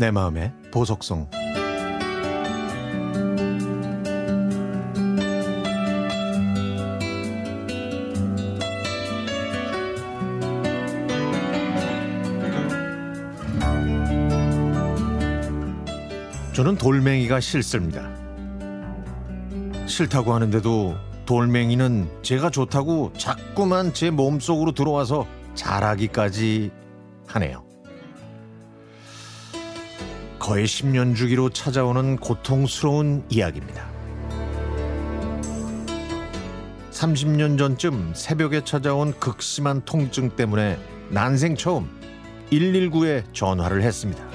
내 마음의 보석성 저는 돌멩이가 싫습니다. 싫다고 하는데도 돌멩이는 제가 좋다고 자꾸만 제 몸속으로 들어와서 자라기까지 하네요. 거의 10년 주기로 찾아오는 고통스러운 이야기입니다. 30년 전쯤 새벽에 찾아온 극심한 통증 때문에 난생 처음 119에 전화를 했습니다.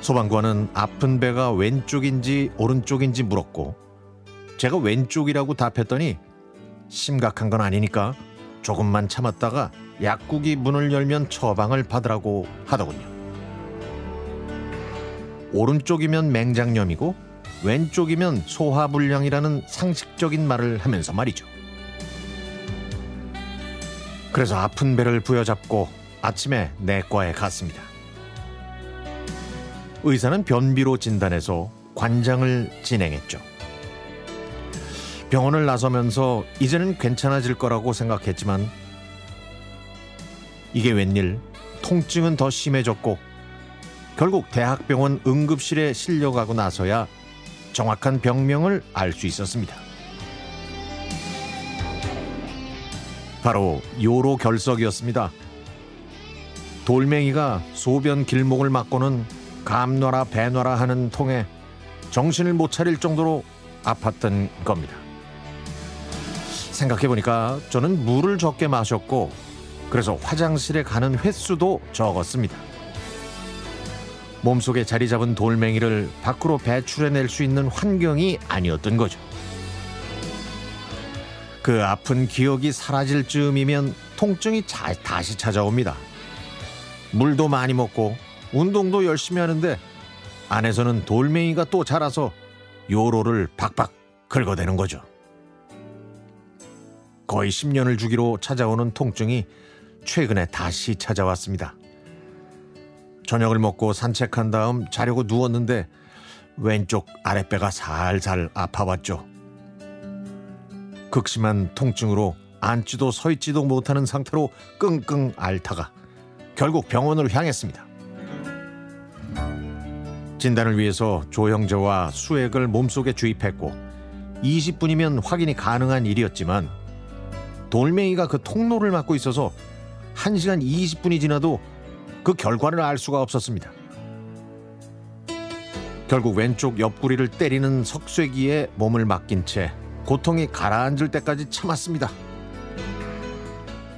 소방관은 아픈 배가 왼쪽인지 오른쪽인지 물었고 제가 왼쪽이라고 답했더니 심각한 건 아니니까 조금만 참았다가 약국이 문을 열면 처방을 받으라고 하더군요. 오른쪽이면 맹장염이고 왼쪽이면 소화불량이라는 상식적인 말을 하면서 말이죠. 그래서 아픈 배를 부여잡고 아침에 내과에 갔습니다. 의사는 변비로 진단해서 관장을 진행했죠. 병원을 나서면서 이제는 괜찮아질 거라고 생각했지만 이게 웬일 통증은 더 심해졌고 결국 대학병원 응급실에 실려가고 나서야 정확한 병명을 알 수 있었습니다. 바로 요로 결석이었습니다. 돌멩이가 소변 길목을 막고는 감놔라 배놔라 하는 통에 정신을 못 차릴 정도로 아팠던 겁니다. 생각해보니까 저는 물을 적게 마셨고 그래서 화장실에 가는 횟수도 적었습니다. 몸속에 자리 잡은 돌멩이를 밖으로 배출해낼 수 있는 환경이 아니었던 거죠. 그 아픈 기억이 사라질 즈음이면 통증이 자, 다시 찾아옵니다. 물도 많이 먹고 운동도 열심히 하는데 안에서는 돌멩이가 또 자라서 요로를 박박 긁어대는 거죠. 거의 10년을 주기로 찾아오는 통증이 최근에 다시 찾아왔습니다. 저녁을 먹고 산책한 다음 자려고 누웠는데 왼쪽 아랫배가 살살 아파왔죠. 극심한 통증으로 앉지도 서 있지도 못하는 상태로 끙끙 앓다가 결국 병원으로 향했습니다. 진단을 위해서 조형제와 수액을 몸속에 주입했고 20분이면 확인이 가능한 일이었지만 돌멩이가 그 통로를 막고 있어서 1시간 20분이 지나도 그 결과를 알 수가 없었습니다. 결국 왼쪽 옆구리를 때리는 석쇠기에 몸을 맡긴 채 고통이 가라앉을 때까지 참았습니다.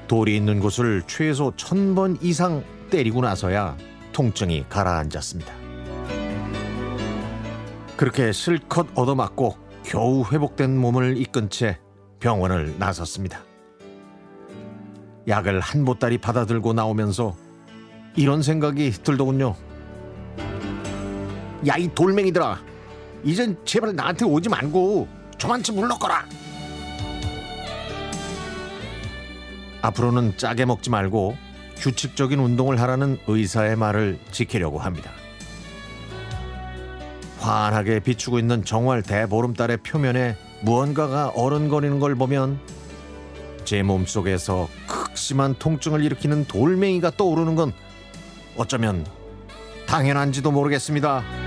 돌이 있는 곳을 최소 천 번 이상 때리고 나서야 통증이 가라앉았습니다. 그렇게 실컷 얻어맞고 겨우 회복된 몸을 이끈 채 병원을 나섰습니다. 약을 한 보따리 받아들고 나오면서 이런 생각이 들더군요. 야, 이 돌멩이들아. 이젠 제발 나한테 오지 말고 저만치 물러거라. 앞으로는 짜게 먹지 말고 규칙적인 운동을 하라는 의사의 말을 지키려고 합니다. 환하게 비추고 있는 정월 대보름달의 표면에 무언가가 어른거리는 걸 보면 제 몸속에서 극심한 통증을 일으키는 돌멩이가 떠오르는 건 어쩌면 당연한지도 모르겠습니다.